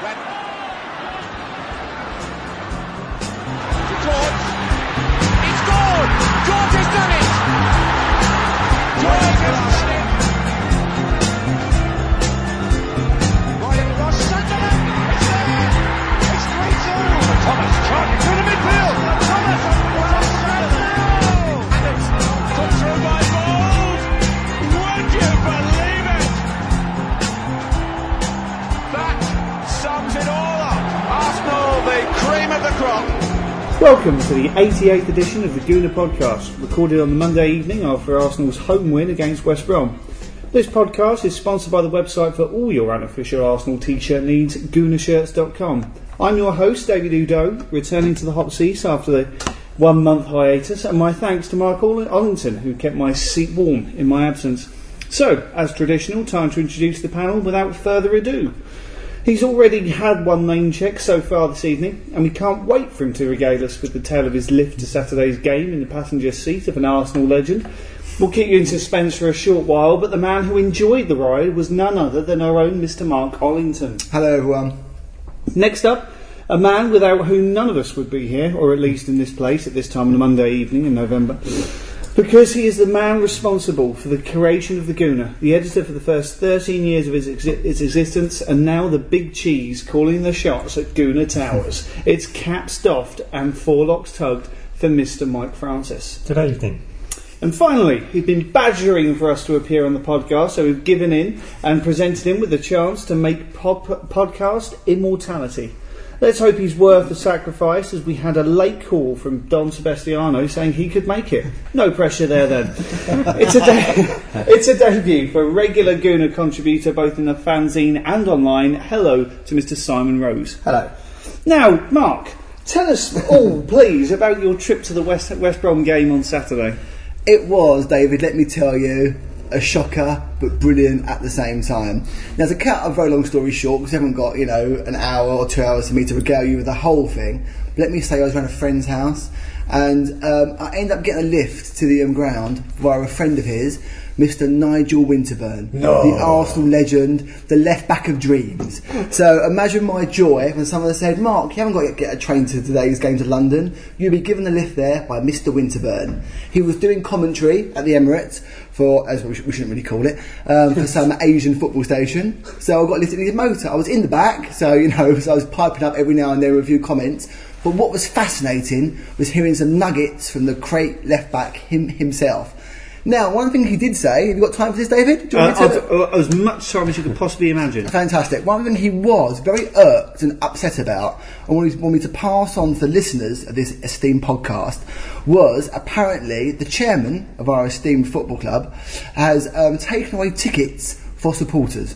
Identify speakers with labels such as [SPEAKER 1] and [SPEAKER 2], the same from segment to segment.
[SPEAKER 1] George.
[SPEAKER 2] Welcome to the 88th edition of the Gooner podcast, recorded on the Monday evening after Arsenal's home win against West Brom. This podcast is sponsored by the website for all your unofficial Arsenal t-shirt needs, goonershirts.com. I'm your host, David Oudot, returning to the hot seats after the one month hiatus, and my thanks to Marc Ollington, who kept my seat warm in my absence. So, as traditional, time to introduce the panel without further ado. He's already had one name check so far this evening, and we can't wait for him to regale us with the tale of his lift to Saturday's game in the passenger seat of an Arsenal legend. We'll keep you in suspense for a short while, but the man who enjoyed the ride was none other than our own Mr. Marc Ollington.
[SPEAKER 3] Hello, everyone.
[SPEAKER 2] Next up, a man without whom none of us would be here, or at least in this place at this time on a Monday evening in November. Because he is the man responsible for the creation of the Gooner, the editor for the first 13 years of its, exi- its existence, and now the big cheese calling the shots at Gooner Towers. It's caps doffed and forelocks tugged for Mr. Mike Francis.
[SPEAKER 4] Good evening.
[SPEAKER 2] And finally, he's been badgering for us to appear on the podcast, so we've given in and presented him with a chance to make pod- podcast immortality. Let's hope he's worth the sacrifice, as we had a late call from Don Sebastiano saying he could make it. No pressure there then. it's, a de- it's a debut for a regular Gooner contributor both in the fanzine and online. Hello to Mr. Simon Rose.
[SPEAKER 3] Hello.
[SPEAKER 2] Now, Marc, tell us all, please, about your trip to the West, West Brom game on Saturday.
[SPEAKER 3] It was, David, let me tell you, a shocker, but brilliant at the same time. Now, as to cut a very long story short, because we haven't got, you know, an hour or two hours for me to regale you with the whole thing, let me say I was around a friend's house, and um, I ended up getting a lift to the um, ground via a friend of his, Mr. Nigel Winterburn, the Arsenal legend, the left back of dreams. So imagine my joy when someone said, Marc, you haven't got to get a train to today's game to London. You'll be given a lift there by Mr. Winterburn. He was doing commentary at the Emirates for, as we shouldn't really call it, um, for some Asian football station. So I got lifted in his motor. I was in the back, so you know, so I was piping up every now and then with a few comments. But what was fascinating was hearing some nuggets from the great left back him, himself. Now, one thing he did say, have you got time for this, David? Do you
[SPEAKER 2] Uh,
[SPEAKER 3] me to-
[SPEAKER 2] I've- uh, as much time as you could possibly imagine.
[SPEAKER 3] Fantastic. One thing he was very irked and upset about, and wanted, wanted me to pass on to the listeners of this esteemed podcast, was apparently the chairman of our esteemed football club has um, taken away tickets for supporters.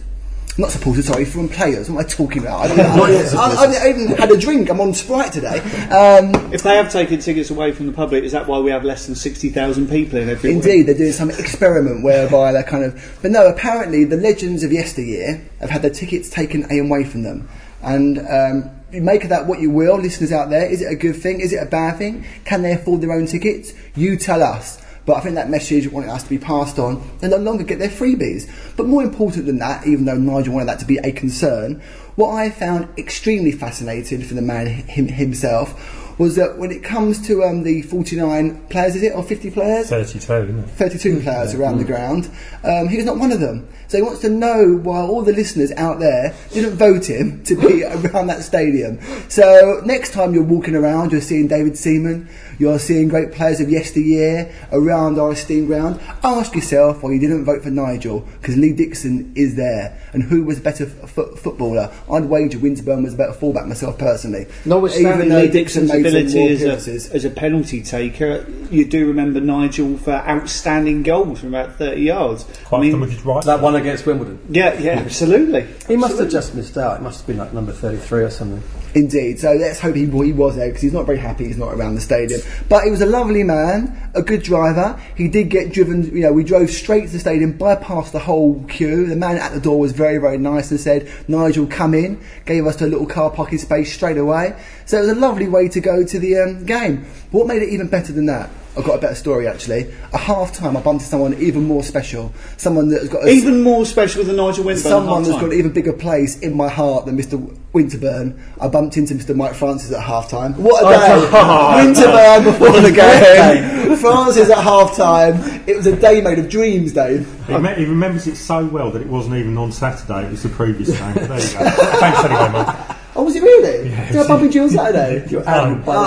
[SPEAKER 3] Not supporters, sorry, from players. What am I talking about? I, don't know. I, I, I even had a drink. I'm on Sprite today. Um,
[SPEAKER 2] If they have taken tickets away from the public, is that why we have less than 60,000 people in every
[SPEAKER 3] Indeed, they're doing some experiment whereby they're kind of. But no, apparently the legends of yesteryear have had their tickets taken away from them. And um, you make of that what you will, listeners out there. Is it a good thing? Is it a bad thing? Can they afford their own tickets? You tell us. But I think that message wanted us to be passed on. They no longer get their freebies. But more important than that, even though Nigel wanted that to be a concern, what I found extremely fascinating for the man him, himself was that when it comes to um, the 49 players, is it, or 50 players?
[SPEAKER 4] 32, isn't it?
[SPEAKER 3] 32 players around the ground. Um, he was not one of them. So he wants to know why all the listeners out there didn't vote him to be around that stadium. So next time you're walking around, you're seeing David Seaman, you're seeing great players of yesteryear around our esteemed ground. Ask yourself why you didn't vote for Nigel, because Lee Dixon is there. And who was a better f- footballer? I'd wager Winterburn was a better fullback myself personally.
[SPEAKER 2] Notwithstanding
[SPEAKER 3] Even
[SPEAKER 2] Lee Dixon's
[SPEAKER 3] made some
[SPEAKER 2] ability as a, as a penalty taker, you do remember Nigel for outstanding goals from about 30 yards.
[SPEAKER 4] Quite
[SPEAKER 2] I mean,
[SPEAKER 4] with his right.
[SPEAKER 5] That one against Wimbledon.
[SPEAKER 2] yeah, yeah, absolutely.
[SPEAKER 5] He must have just missed out. It must have been like number 33 or something.
[SPEAKER 3] Indeed. So let's hope he, he was there because he's not very happy he's not around the stadium. But he was a lovely man, a good driver. He did get driven, you know, we drove straight to the stadium, bypassed the whole queue. The man at the door was very, very nice and said, Nigel, come in. Gave us a little car parking space straight away. So it was a lovely way to go to the um, game. But what made it even better than that? I've got a better story actually. At half time, I bumped into someone even more special. Someone that's got a,
[SPEAKER 2] Even more special than Nigel Winterburn.
[SPEAKER 3] someone that's got an even bigger place in my heart than Mr. Winterburn. I bumped into Mr. Mike Francis at half time. What a day! Winterburn before the game. Francis at half time. It was a day made of dreams, Dave.
[SPEAKER 4] He, me- he remembers it so well that it wasn't even on Saturday, it was the previous game. There you go. Thanks anyway, mate.
[SPEAKER 3] Oh, was it really? Did I bump into you on Saturday?
[SPEAKER 5] You're out by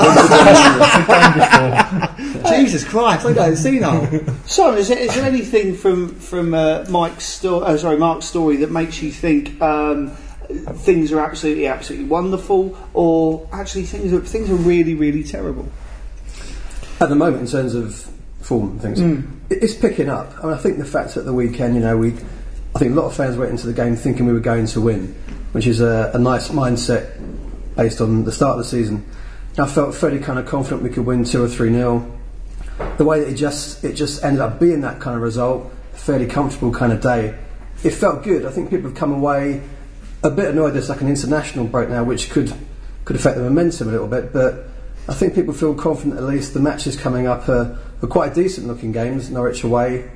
[SPEAKER 3] Jesus Christ, I'm going senile.
[SPEAKER 2] So, is there, is there anything from from uh, Mike's story? Oh, sorry, Marc's story that makes you think um, things are absolutely, absolutely wonderful, or actually things are things are really, really terrible?
[SPEAKER 5] At the moment, in terms of form and things, it- it's picking up. I mean, I think the fact that the weekend, you know, we, I think a lot of fans went into the game thinking we were going to win, which is a, a nice mindset based on the start of the season. I felt fairly kind of confident we could win two or three nil. The way that it just it just ended up being that kind of result, fairly comfortable kind of day. It felt good. I think people have come away a bit annoyed there's like an international break now, which could could affect the momentum a little bit. But I think people feel confident at least. The matches coming up are, are quite decent looking games. Norwich away,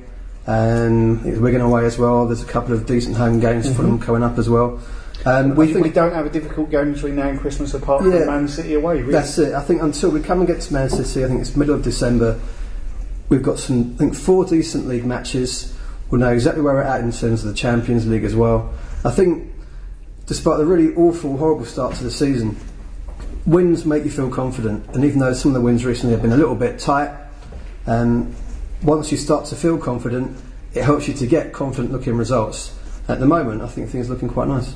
[SPEAKER 5] and Wigan away as well. There's a couple of decent home games for mm-hmm. them coming up as well. And
[SPEAKER 2] We,
[SPEAKER 5] we
[SPEAKER 2] we don't have a difficult game between now and Christmas apart from
[SPEAKER 5] Yeah.
[SPEAKER 2] Man City away. Really.
[SPEAKER 5] that's it. I think until we come and get to Man City, I think it's middle of December. We've got some, I think, four decent league matches. We'll know exactly where we're at in terms of the Champions League as well. I think, despite the really awful, horrible start to the season, wins make you feel confident. And even though some of the wins recently have been a little bit tight, um, once you start to feel confident, it helps you to get confident-looking results. At the moment, I think things are looking quite nice.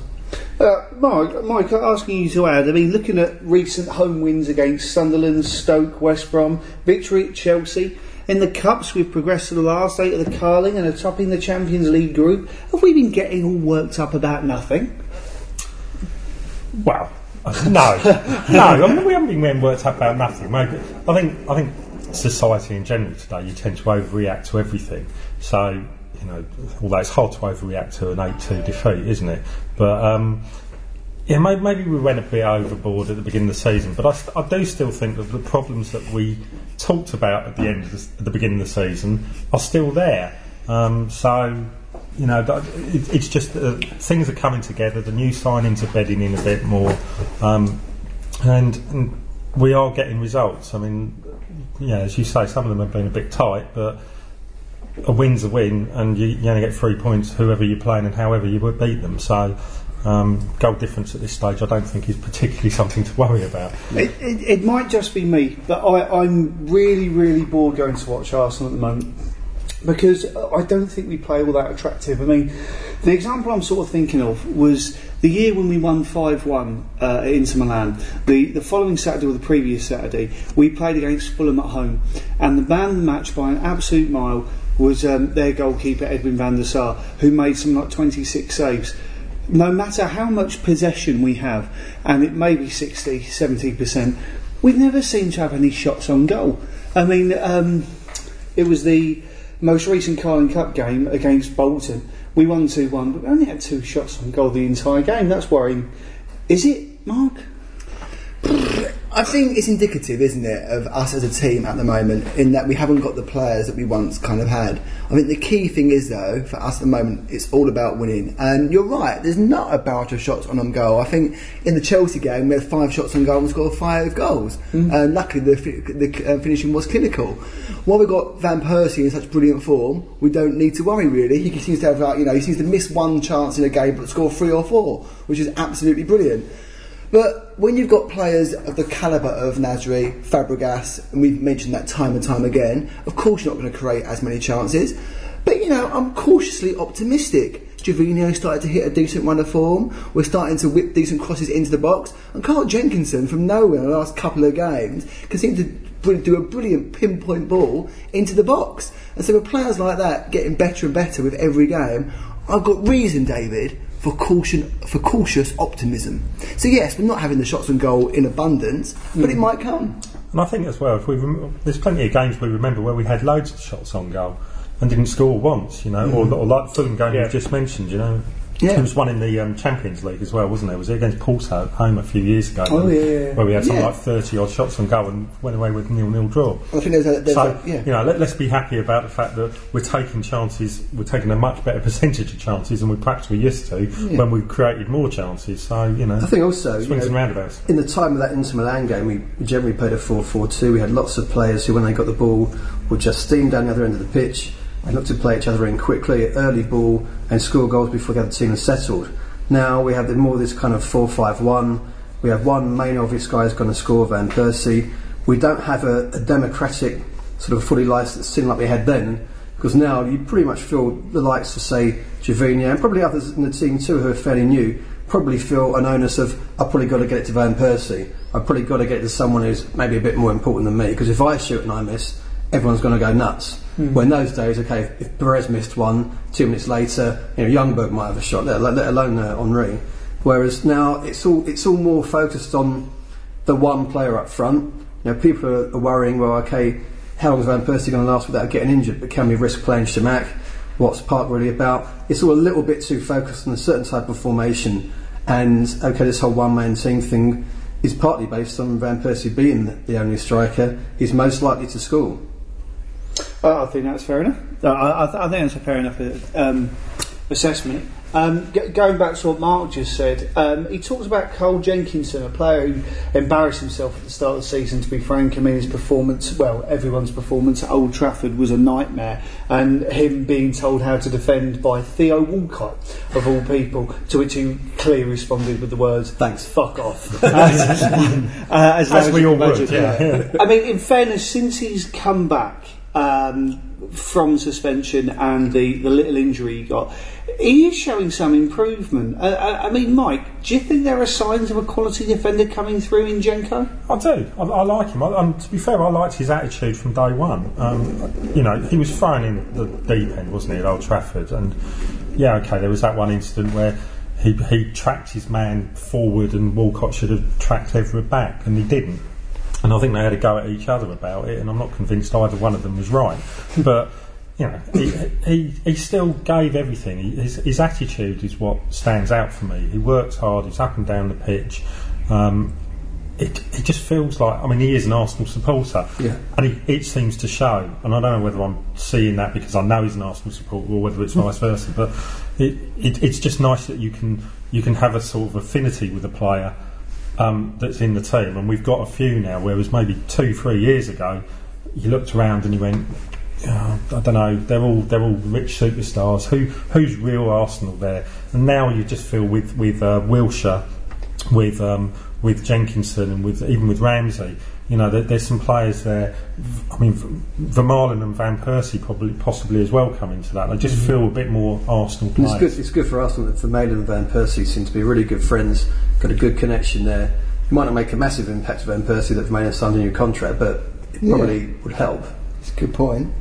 [SPEAKER 2] Uh, Mike, Mike, asking you to add. I mean, looking at recent home wins against Sunderland, Stoke, West Brom, victory at Chelsea. In the cups, we've progressed to the last eight of the Carling and are topping the Champions League group. Have we been getting all worked up about nothing?
[SPEAKER 4] Well, no, no. I mean, we haven't been getting worked up about nothing. I think I think society in general today you tend to overreact to everything. So you know, although it's hard to overreact to an eight-two defeat, isn't it? But um, yeah, maybe, maybe we went a bit overboard at the beginning of the season. But I, I do still think that the problems that we talked about at the end the, at the beginning of the season are still there. Um, so you know, it, it's just uh, things are coming together. The new signings are bedding in a bit more, um, and, and we are getting results. I mean, yeah, as you say, some of them have been a bit tight, but a win's a win, and you, you only get three points whoever you're playing and however you beat them. So. Um, goal difference at this stage, I don't think is particularly something to worry about.
[SPEAKER 2] It, it, it might just be me, but I, I'm really, really bored going to watch Arsenal at the moment because I don't think we play all that attractive. I mean, the example I'm sort of thinking of was the year when we won 5 1 uh, at Inter Milan. The, the following Saturday or the previous Saturday, we played against Fulham at home, and the man match by an absolute mile was um, their goalkeeper Edwin van der Sar, who made some like 26 saves no matter how much possession we have, and it may be 60, 70%, we never seem to have any shots on goal. I mean, um, it was the most recent Carling Cup game against Bolton. We won 2 1, but we only had two shots on goal the entire game. That's worrying. Is it, Marc?
[SPEAKER 3] I think it's indicative, isn't it, of us as a team at the moment, in that we haven't got the players that we once kind of had. I think the key thing is, though, for us at the moment, it's all about winning. And you're right, there's not a barrage of shots on on goal. I think in the Chelsea game, we had five shots on goal and scored five goals. And luckily, the, fi- the uh, finishing was clinical. While we've got Van Persie in such brilliant form, we don't need to worry really. He seems to have, like, you know, he seems to miss one chance in a game but score three or four, which is absolutely brilliant. But when you've got players of the calibre of Nasri, Fabregas, and we've mentioned that time and time again, of course you're not going to create as many chances. But you know, I'm cautiously optimistic. Gervinho started to hit a decent run of form. We're starting to whip decent crosses into the box. And Carl Jenkinson, from nowhere in the last couple of games, can seem to do a brilliant pinpoint ball into the box. And so with players like that getting better and better with every game, I've got reason, David, for caution for cautious optimism. So yes, we're not having the shots on goal in abundance, but it mm. might come.
[SPEAKER 4] And I think as well, if we rem- there's plenty of games we remember where we had loads of shots on goal and didn't score once, you know, or, mm. or like the Fulham game
[SPEAKER 2] Yeah.
[SPEAKER 4] you just mentioned, you know.
[SPEAKER 3] Yeah.
[SPEAKER 4] There was one in the um, Champions League as well, wasn't there? Was it against Porto at home a few years ago?
[SPEAKER 3] Oh, yeah, yeah, yeah.
[SPEAKER 4] Where we had something like 30 odd shots on goal and went away with nil nil draw.
[SPEAKER 3] I think there's a, there's
[SPEAKER 4] So,
[SPEAKER 3] a yeah.
[SPEAKER 4] you know, let, let's be happy about the fact that we're taking chances, we're taking a much better percentage of chances than we perhaps used to when we created more chances. So, you know,
[SPEAKER 5] I think also, you
[SPEAKER 4] swings
[SPEAKER 5] know,
[SPEAKER 4] and roundabouts.
[SPEAKER 5] in the time of that Inter Milan game, we we generally played a 4 4 2. We had lots of players who, when they got the ball, would just steam down the other end of the pitch look to play each other in quickly, early ball, and score goals before the other team is settled. Now we have more this kind of 4 5 1. We have one main obvious guy who's going to score, Van Persie. We don't have a, a democratic, sort of fully licensed team like we had then, because now you pretty much feel the likes of, say, Gervinho and probably others in the team too who are fairly new probably feel an onus of I've probably got to get it to Van Persie. I've probably got to get it to someone who's maybe a bit more important than me because if I shoot and I miss, everyone's going to go nuts. When those days, okay, if, if Pires missed one, two minutes later, you know, Ljungberg might have a shot, let, let alone uh, Henry. Whereas now it's all it's all more focused on the one player up front. You know, people are, worrying, well, okay, how long is Van Persie going to last without getting injured? But can we risk playing Chamakh? What's Park really about? It's all a little bit too focused on a certain type of formation. And okay, this whole one man team thing is partly based on Van Persie being the only striker he's most likely to score.
[SPEAKER 2] I think that's fair enough. I, I, th- I think that's a fair enough uh, um, assessment. Um, g- going back to what Marc just said, um, he talks about Carl Jenkinson, a player who embarrassed himself at the start of the season. To be frank, I mean his performance, well, everyone's performance at Old Trafford was a nightmare, and him being told how to defend by Theo Walcott, of all people, to which he clearly responded with the words,
[SPEAKER 5] Thanks.
[SPEAKER 2] fuck off." as, uh, as, loud
[SPEAKER 4] As we all would,
[SPEAKER 2] imagine.
[SPEAKER 4] yeah.
[SPEAKER 2] I mean, in fairness, since he's come back um, from suspension and the, the little injury he got, he is showing some improvement. Uh, I, I mean, Mike, do you think there are signs of a quality defender coming through in Jenko?
[SPEAKER 4] I do. I, I like him. I, um, to be fair, I liked his attitude from day one. Um, you know, he was thrown in the deep end, wasn't he, at Old Trafford? And yeah, okay, there was that one incident where he, he tracked his man forward and Walcott should have tracked Evra back, and he didn't. And I think they had a go at each other about it, and I'm not convinced either one of them was right. But you know, he, he, he still gave everything. He, his, his attitude is what stands out for me. He works hard. He's up and down the pitch. Um, it, it just feels like I mean he is an Arsenal supporter,
[SPEAKER 5] Yeah.
[SPEAKER 4] and he, it seems to show. And I don't know whether I'm seeing that because I know he's an Arsenal supporter or whether it's vice versa. But it, it, it's just nice that you can you can have a sort of affinity with a player um, that's in the team, and we've got a few now. Whereas maybe two three years ago, you looked around and you went. "Oh, I don't know. They're all they're all rich superstars. Who who's real Arsenal there? And now you just feel with with uh, Wilshere, with um, with Jenkinson, and with even with Ramsey. You know, there, there's some players there. I mean, V- Vermaelen and Van Persie probably possibly as well come into that. I just mm-hmm. feel a bit more Arsenal
[SPEAKER 5] And it's good. It's good for Arsenal that Vermaelen and Van Persie seem to be really good friends. Got a good connection there. It might not make a massive impact to Van Persie that Vermaelen signed a new contract, but it
[SPEAKER 3] Yeah.
[SPEAKER 5] probably would help.
[SPEAKER 3] It's a good point.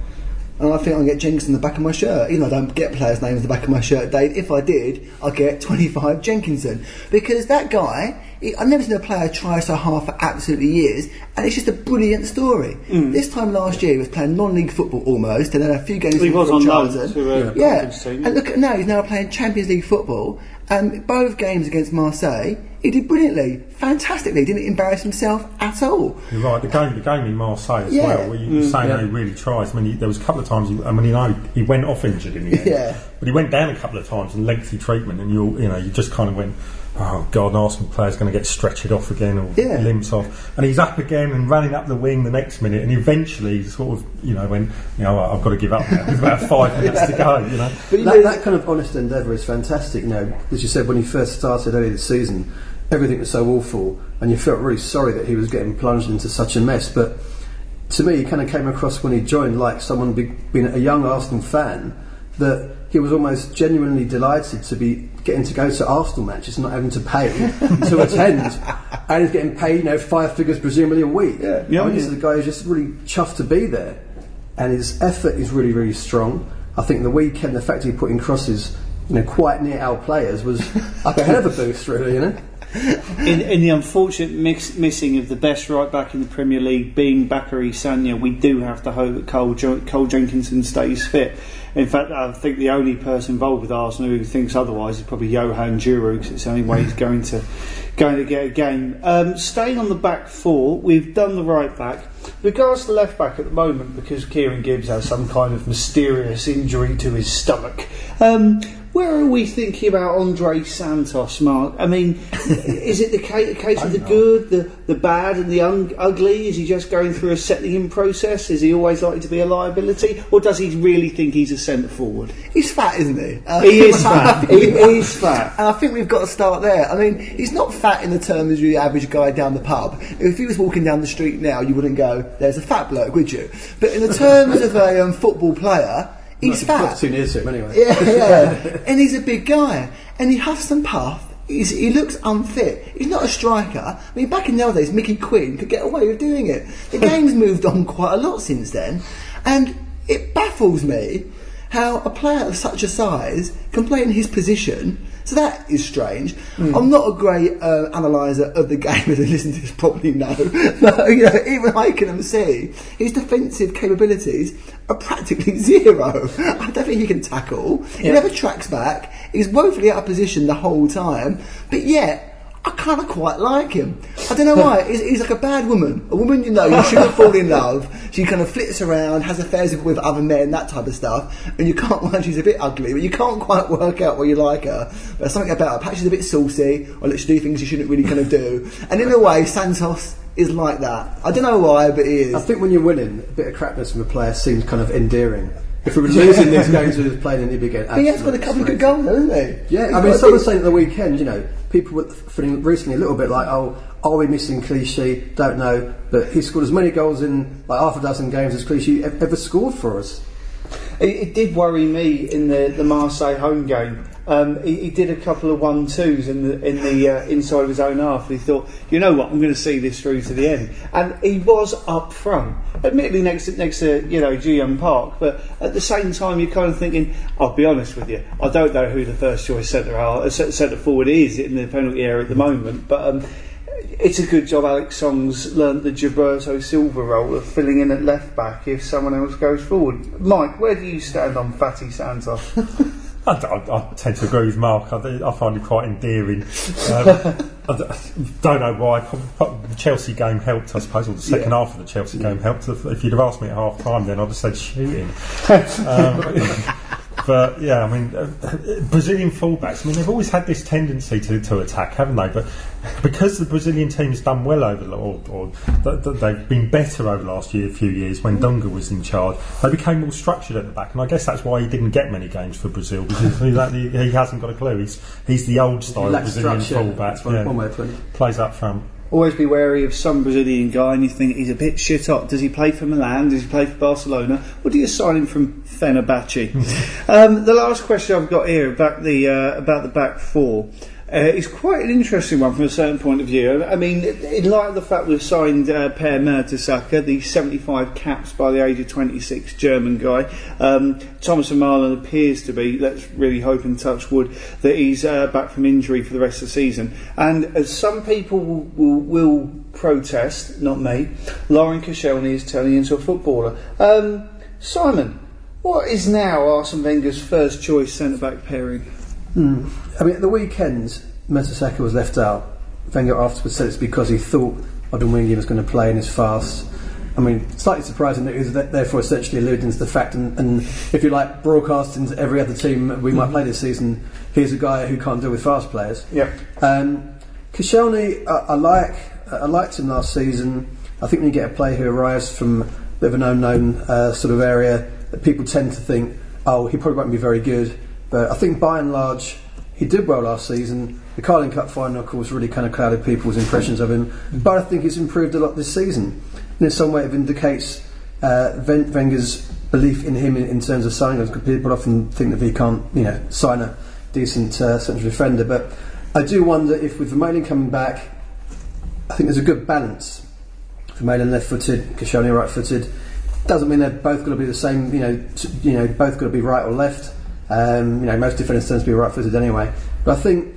[SPEAKER 3] And I think I'll get Jenkinson on the back of my shirt. Even though I don't get players' names on the back of my shirt, Dave. If I did, I'd get 25 Jenkinson. Because that guy, he, I've never seen a player try so hard for absolutely years, and it's just a brilliant story.
[SPEAKER 2] Mm.
[SPEAKER 3] This time last year, he was playing non league football almost, and then a few games
[SPEAKER 2] He was on loan
[SPEAKER 3] Charlton.
[SPEAKER 2] to a
[SPEAKER 3] yeah.
[SPEAKER 2] conference.
[SPEAKER 3] And look at now, he's now playing Champions League football, and both games against Marseille, he did brilliantly, fantastically, didn't embarrass himself at all.
[SPEAKER 4] You're right. The game, the game in Marseille as
[SPEAKER 3] Yeah.
[SPEAKER 4] well. Where you, you're saying
[SPEAKER 5] yeah.
[SPEAKER 4] how he really tries. I mean, he, there was a couple of times. He, I mean, you know, he went off injured in the end.
[SPEAKER 3] Yeah.
[SPEAKER 4] But he went down a couple of times in lengthy treatment, and you, you know, you just kind of went, "Oh God, an Arsenal player's going to get stretchered off again or
[SPEAKER 3] Yeah.
[SPEAKER 4] limbs off." And he's up again and running up the wing the next minute, and eventually, he sort of, you know, went, "You know, I've got to give up." now. There's about five minutes to go. You know.
[SPEAKER 3] But you
[SPEAKER 5] That,
[SPEAKER 3] know,
[SPEAKER 5] that kind of honest endeavour is fantastic. You know, as you said when he first started earlier this season, everything was so awful, and you felt really sorry that he was getting plunged into such a mess. But to me, he kind of came across when he joined like someone be, being a young Arsenal fan that he was almost genuinely delighted to be getting to go to Arsenal matches, not having to pay to attend, and he's getting paid, you know, five figures presumably a week.
[SPEAKER 3] Yeah.
[SPEAKER 5] I mean, this is a guy who's just really chuffed to be there, and his effort is really, really strong. I think the weekend, the fact he put in crosses, you know, quite near our players was like a hell of a boost, really. You know,
[SPEAKER 2] in, in the unfortunate mix, missing of the best right back in the Premier League being Bacary Sagna, we do have to hope that Cole, jo- Carl Jenkinson stays fit. In fact, I think the only person involved with Arsenal who thinks otherwise is probably Johan Djourou because it's the only way he's going to going to get a game. Um, staying on the back four, we've done the right back. Regards the left back at the moment, because Kieran Gibbs has some kind of mysterious injury to his stomach. Um, where are we thinking about Andre Santos, Marc? I mean, is it the ca- case of the good, the, the bad, and the un- ugly? Is he just going through a settling in process? Is he always likely to be a liability? Or does he really think he's a centre forward?
[SPEAKER 3] He's fat, isn't he? Uh,
[SPEAKER 2] He is fat. He
[SPEAKER 3] he
[SPEAKER 2] is fat.
[SPEAKER 3] And I think we've got to start there. I mean, he's not fat in the terms of the average guy down the pub. If he was walking down the street now, you wouldn't go, there's a fat bloke, would you? But in the terms of a um, football player, he's
[SPEAKER 5] Not
[SPEAKER 3] fat.
[SPEAKER 5] too near to him anyway.
[SPEAKER 3] Yeah, yeah. and he's a big guy. And he huffs and puffs. He's, he looks unfit. He's not a striker. I mean, back in the old days, Mickey Quinn could get away with doing it. The game's moved on quite a lot since then. And it baffles me how a player of such a size can play in his position. So that is strange. I'm not a great uh, analyzer of the game, as I listen to this probably know. but you know, even I can see his defensive capabilities are practically zero. I don't think he can tackle. He never tracks back. He's woefully out of position the whole time. But yet. I kind of quite like him. I don't know why. He's, he's like a bad woman. A woman you know you shouldn't fall in love. She kind of flits around, has affairs with, other men, that type of stuff. And you can't. Well, she's a bit ugly, but you can't quite work out why you like her. But there's something about her. Perhaps she's a bit saucy, or lets do things you shouldn't really kind of do. And in a way, Santos is like that. I don't know why, but he is.
[SPEAKER 5] I think when you're winning, a bit of crapness from a player seems kind of endearing. If we were losing these games we were playing, then he'd be getting.
[SPEAKER 3] but he has got a couple of good goals, hasn't he?
[SPEAKER 5] Yeah,
[SPEAKER 3] He's
[SPEAKER 5] I mean,
[SPEAKER 3] a
[SPEAKER 5] someone
[SPEAKER 3] bit-
[SPEAKER 5] saying at the weekend, you know, people were feeling recently a little bit like, oh, are we missing Clichy? Don't know, but he scored as many goals in like half a dozen games as Clichy ever scored for us.
[SPEAKER 2] It, it did worry me in the, the Marseille home game. Um, he, he did a couple of one twos in the in the uh, inside of his own half. He thought, you know what, I'm going to see this through to the end, and he was up front. Admittedly, next to, next to you know GM Park, but at the same time, you're kind of thinking, I'll be honest with you, I don't know who the first choice centre uh, centre forward is in the penalty area at the moment, but. Um, it's a good job Alex Song's learnt the Gilberto Silva role of filling in at left back if someone else goes forward. Mike, where do you stand on Fatty Santos?
[SPEAKER 4] I, I, I tend to agree with Marc. I, I find it quite endearing. Um, I don't know why. The Chelsea game helped, I suppose, or the second half of the Chelsea game helped. If, if you'd have asked me at half time, then I'd have said shooting. um, but yeah, I mean, uh, Brazilian fullbacks. I mean, they've always had this tendency to, to attack, haven't they? But because the Brazilian team's done well over, the- or, or th- th- they've been better over the last year, few years when Dunga was in charge, they became more structured at the back, and I guess that's why he didn't get many games for Brazil because he, hasn't got a clue. He's he's the old style Brazilian fullback.
[SPEAKER 5] That's one, one way of putting it.
[SPEAKER 4] Plays up front.
[SPEAKER 2] Always be wary of some Brazilian guy and you think he's a bit shit up. Does he play for Milan? Does he play for Barcelona? Or do you sign him from Fenerbahce? um, the last question I've got here about the uh, about the back four. Uh, is quite an interesting one from a certain point of view. I mean, in light of the fact we've signed uh, Per Mertesacker, the 75 caps by the age of 26 German guy, um, Thomas Vermaelen appears to be, let's really hope and touch wood, that he's uh, back from injury for the rest of the season. And as some people will, will, will protest, not me, Laurent Koscielny is turning into a footballer. Um, Simon, what is now Arsene Wenger's first choice centre back pairing?
[SPEAKER 5] I mean, at the weekend, Mertesacker was left out. Wenger afterwards said it's because he thought Odemwingie was going to play and is fast. I mean, slightly surprising that he was therefore essentially alluding to the fact, and, and if you like, broadcasting to every other team we might play this season, here's a guy who can't deal with fast players.
[SPEAKER 2] Yeah.
[SPEAKER 5] Um, Koscielny, I, I like. I liked him last season. I think when you get a player who arrives from a bit of an unknown uh, sort of area, that people tend to think, oh, he probably won't be very good. But I think by and large, he did well last season. The Carling Cup final, of course, really kind of clouded people's impressions of him. But I think he's improved a lot this season. And in some way, it vindicates uh, Wenger's belief in him in, in terms of signing. Because people often think that he can't, you know, sign a decent uh, central defender. But I do wonder if with Vermaelen coming back, I think there's a good balance. Vermaelen left-footed, Koscielny right-footed. Doesn't mean they're both going to be the same. You know, t- you know, both got to be right or left. Um, you know, most defenders tend to be right-footed anyway. But I think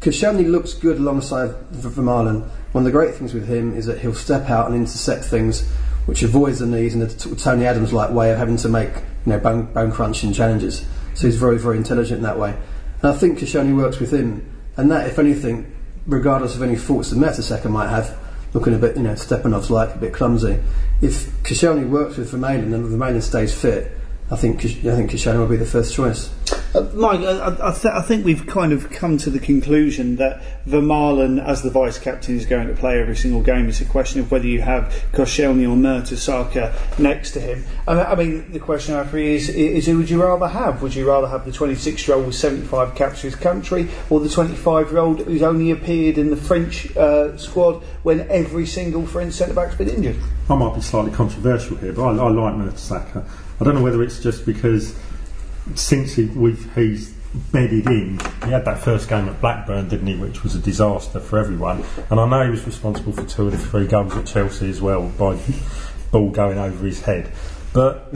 [SPEAKER 5] Koscielny looks good alongside Vermaelen. One of the great things with him is that he'll step out and intercept things, which avoids the knees the t- Tony Adams-like way of having to make you know, bone, bone crunching challenges. So he's very, very intelligent in that way. And I think Koscielny works with him, and that, if anything, regardless of any faults that Mertesacker might have, looking a bit, you know, Stepanov's like a bit clumsy. If Koscielny works with Vermaelen and Vermaelen stays fit, I think I think Koscielny will be the first choice.
[SPEAKER 2] Uh, Mike, I, I, th- I think we've kind of come to the conclusion that Vermaelen, as the vice captain, is going to play every single game. It's a question of whether you have Koscielny or Mertesacker next to him. Mean, I mean, the question agree is, is who would you rather have? Would you rather have the 26 year old with 75 caps for his country or the 25 year old who's only appeared in the French uh, squad when every single French centre back's been injured?
[SPEAKER 4] I might be slightly controversial here, but I, I like Mertesacker. I don't know whether it's just because since he, he's bedded in, he had that first game at Blackburn, didn't he, which was a disaster for everyone. And I know he was responsible for two of the three goals at Chelsea as well by ball going over his head. But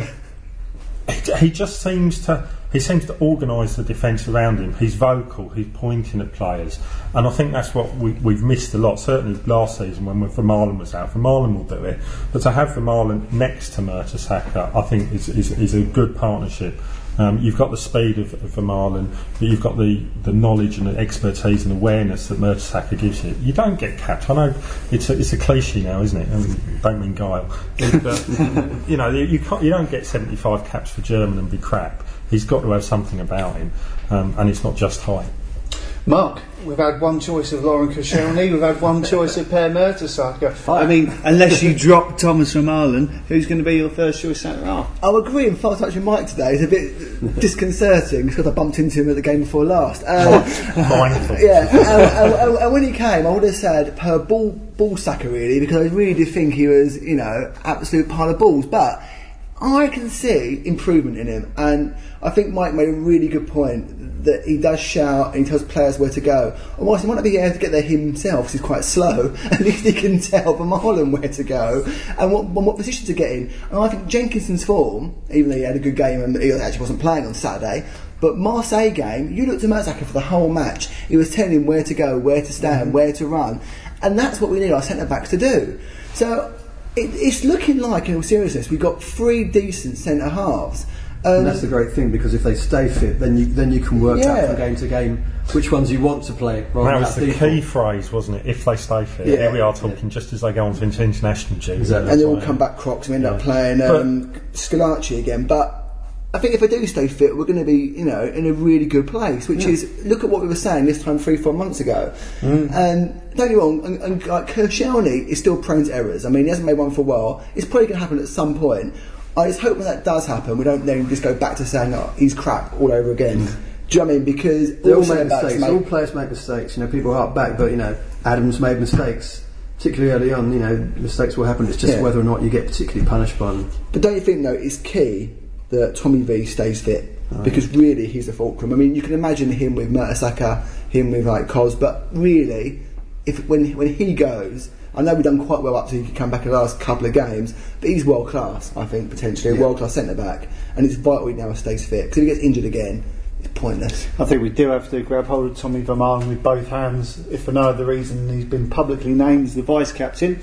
[SPEAKER 4] he, just seems to he seems to organise the defence around him. He's vocal. He's pointing at players, and I think that's what we, we've missed a lot. Certainly last season when Vermaelen was out, Vermaelen will do it, but to have Vermaelen next to Mertesacker, I think is, is, is a good partnership. Um, you've got the speed of, of Vermaelen, but you've got the, the knowledge and the expertise and awareness that Mertesacker gives you. You don't get capped. I know it's a, it's a cliche now, isn't it? I mean, don't mean guile. But, you know, you, you don't get 75 caps for German and be crap. He's got to have something about him, um, and it's not just height.
[SPEAKER 2] Marc, we've had one choice of Laurent Koscielny, we've had one choice of Per Mertesacker. I mean, unless you drop Thomas Vermaelen, who's going to be your first choice centre half?
[SPEAKER 3] I'll agree in fast touch with Mike today. It's a bit disconcerting because I bumped into him at the game before last. Um,
[SPEAKER 4] Mindful.
[SPEAKER 3] yeah, and, and- and when he came, I would have said per ball ball sacker really because I really did think he was, you know, absolute pile of balls. But I can see improvement in him, and I think Mike made a really good point that he does shout and he tells players where to go. And whilst he might not be able to get there himself, he's quite slow, at least he can tell Vermaelen where to go and what, and what position to get in. And I think Jenkinson's form, even though he had a good game and he actually wasn't playing on Saturday, but Marseille game, you looked at Mertesacker for the whole match. He was telling him where to go, where to stand, mm-hmm. where to run, and that's what we need our centre backs to do. So it, it's looking like, in all seriousness, we've got three decent centre halves. Um,
[SPEAKER 5] And that's the great thing because if they stay fit, then you then you can work out from game to game which ones you want to play. Rather
[SPEAKER 4] That was the
[SPEAKER 5] default.
[SPEAKER 4] key phrase, wasn't it? If they stay fit.
[SPEAKER 3] Yeah.
[SPEAKER 4] Here we are talking just as they go on to international duty.
[SPEAKER 5] Exactly.
[SPEAKER 3] and they all
[SPEAKER 4] That's
[SPEAKER 3] come back crocs and we end up playing um, Squillaci again. But I think if I do stay fit, we're going to be, you know, in a really good place. Which is, look at what we were saying this time three, four months ago.
[SPEAKER 4] Mm.
[SPEAKER 3] And don't get me wrong, and, and like Koscielny is still prone to errors. I mean, he hasn't made one for a while. It's probably going to happen at some point. I just hope when that does happen, we don't then just go back to saying, oh, he's crap all over again. Do you know what I mean? Because
[SPEAKER 5] They all make mistakes.
[SPEAKER 3] make-
[SPEAKER 5] All players make mistakes. You know, people harp back, but you know, Adams made mistakes, particularly early on. You know, mistakes will happen. It's just
[SPEAKER 3] Yeah.
[SPEAKER 5] whether or not you get particularly punished by them.
[SPEAKER 3] But don't you think though it's key that Tommy V stays fit because really he's the fulcrum. I mean, you can imagine him with Mertesacker, him with like Cos, but really, if when when he goes, I know we've done quite well up to he could come back in the last couple of games, but he's world class. I think potentially a
[SPEAKER 5] Yeah.
[SPEAKER 3] world class centre back, and it's vital he now stays fit because if he gets injured again, it's pointless.
[SPEAKER 2] I think we do have to grab hold of Tommy Vermaelen with both hands, if for no other reason he's been publicly named as the vice captain.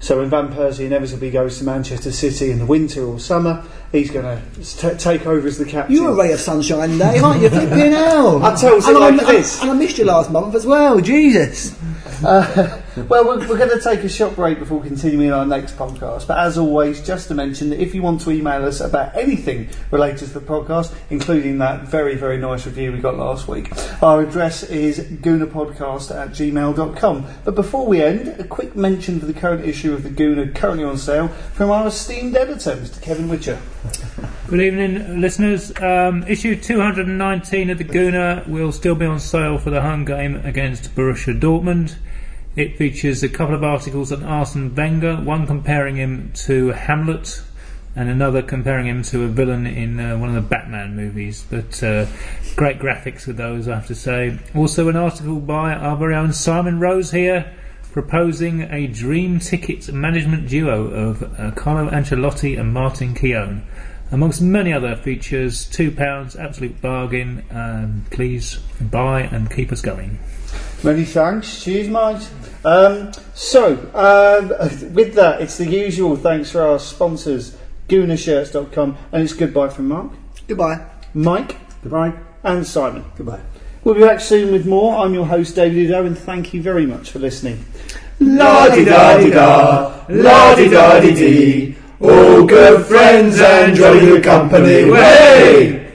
[SPEAKER 2] So when Van Persie inevitably goes to Manchester City in the winter or summer, he's going to take over as the captain.
[SPEAKER 3] You're a ray of sunshine, Dave, aren't you? Flipping hell!
[SPEAKER 2] I it
[SPEAKER 3] and
[SPEAKER 2] like
[SPEAKER 3] I,
[SPEAKER 2] it is.
[SPEAKER 3] And I missed you last month as well. Jesus.
[SPEAKER 2] Uh, well, we're, we're going to take a short break before continuing our next podcast. But as always, just to mention that if you want to email us about anything related to the podcast, including that very, very nice review we got last week, our address is goonerpodcast at gmail.com. But before we end, a quick mention of the current issue of the Gooner currently on sale from our esteemed editor, Mr. Kevin Whitcher.
[SPEAKER 6] Good evening, listeners. Um, issue 219 of the Gooner will still be on sale for the home game against Borussia Dortmund. It features a couple of articles on Arsene Wenger, one comparing him to Hamlet, and another comparing him to a villain in uh, one of the Batman movies. But uh, great graphics with those, I have to say. Also, an article by our very own Simon Rose here, proposing a dream ticket management duo of uh, Carlo Ancelotti and Martin Keown. Amongst many other features, £2, absolute bargain. Um, please buy and keep us going.
[SPEAKER 2] Many thanks. Cheers, mate. Um, so, um, with that, it's the usual thanks for our sponsors goonershirts.com, and it's goodbye from Marc,
[SPEAKER 7] Goodbye.
[SPEAKER 2] Mike,
[SPEAKER 4] Goodbye.
[SPEAKER 2] and Simon.
[SPEAKER 5] Goodbye.
[SPEAKER 2] We'll be back soon with more. I'm your host, David Oudot, and thank you very much for listening.
[SPEAKER 3] La di da di da, la di da di dee. All good friends enjoy your company. Way!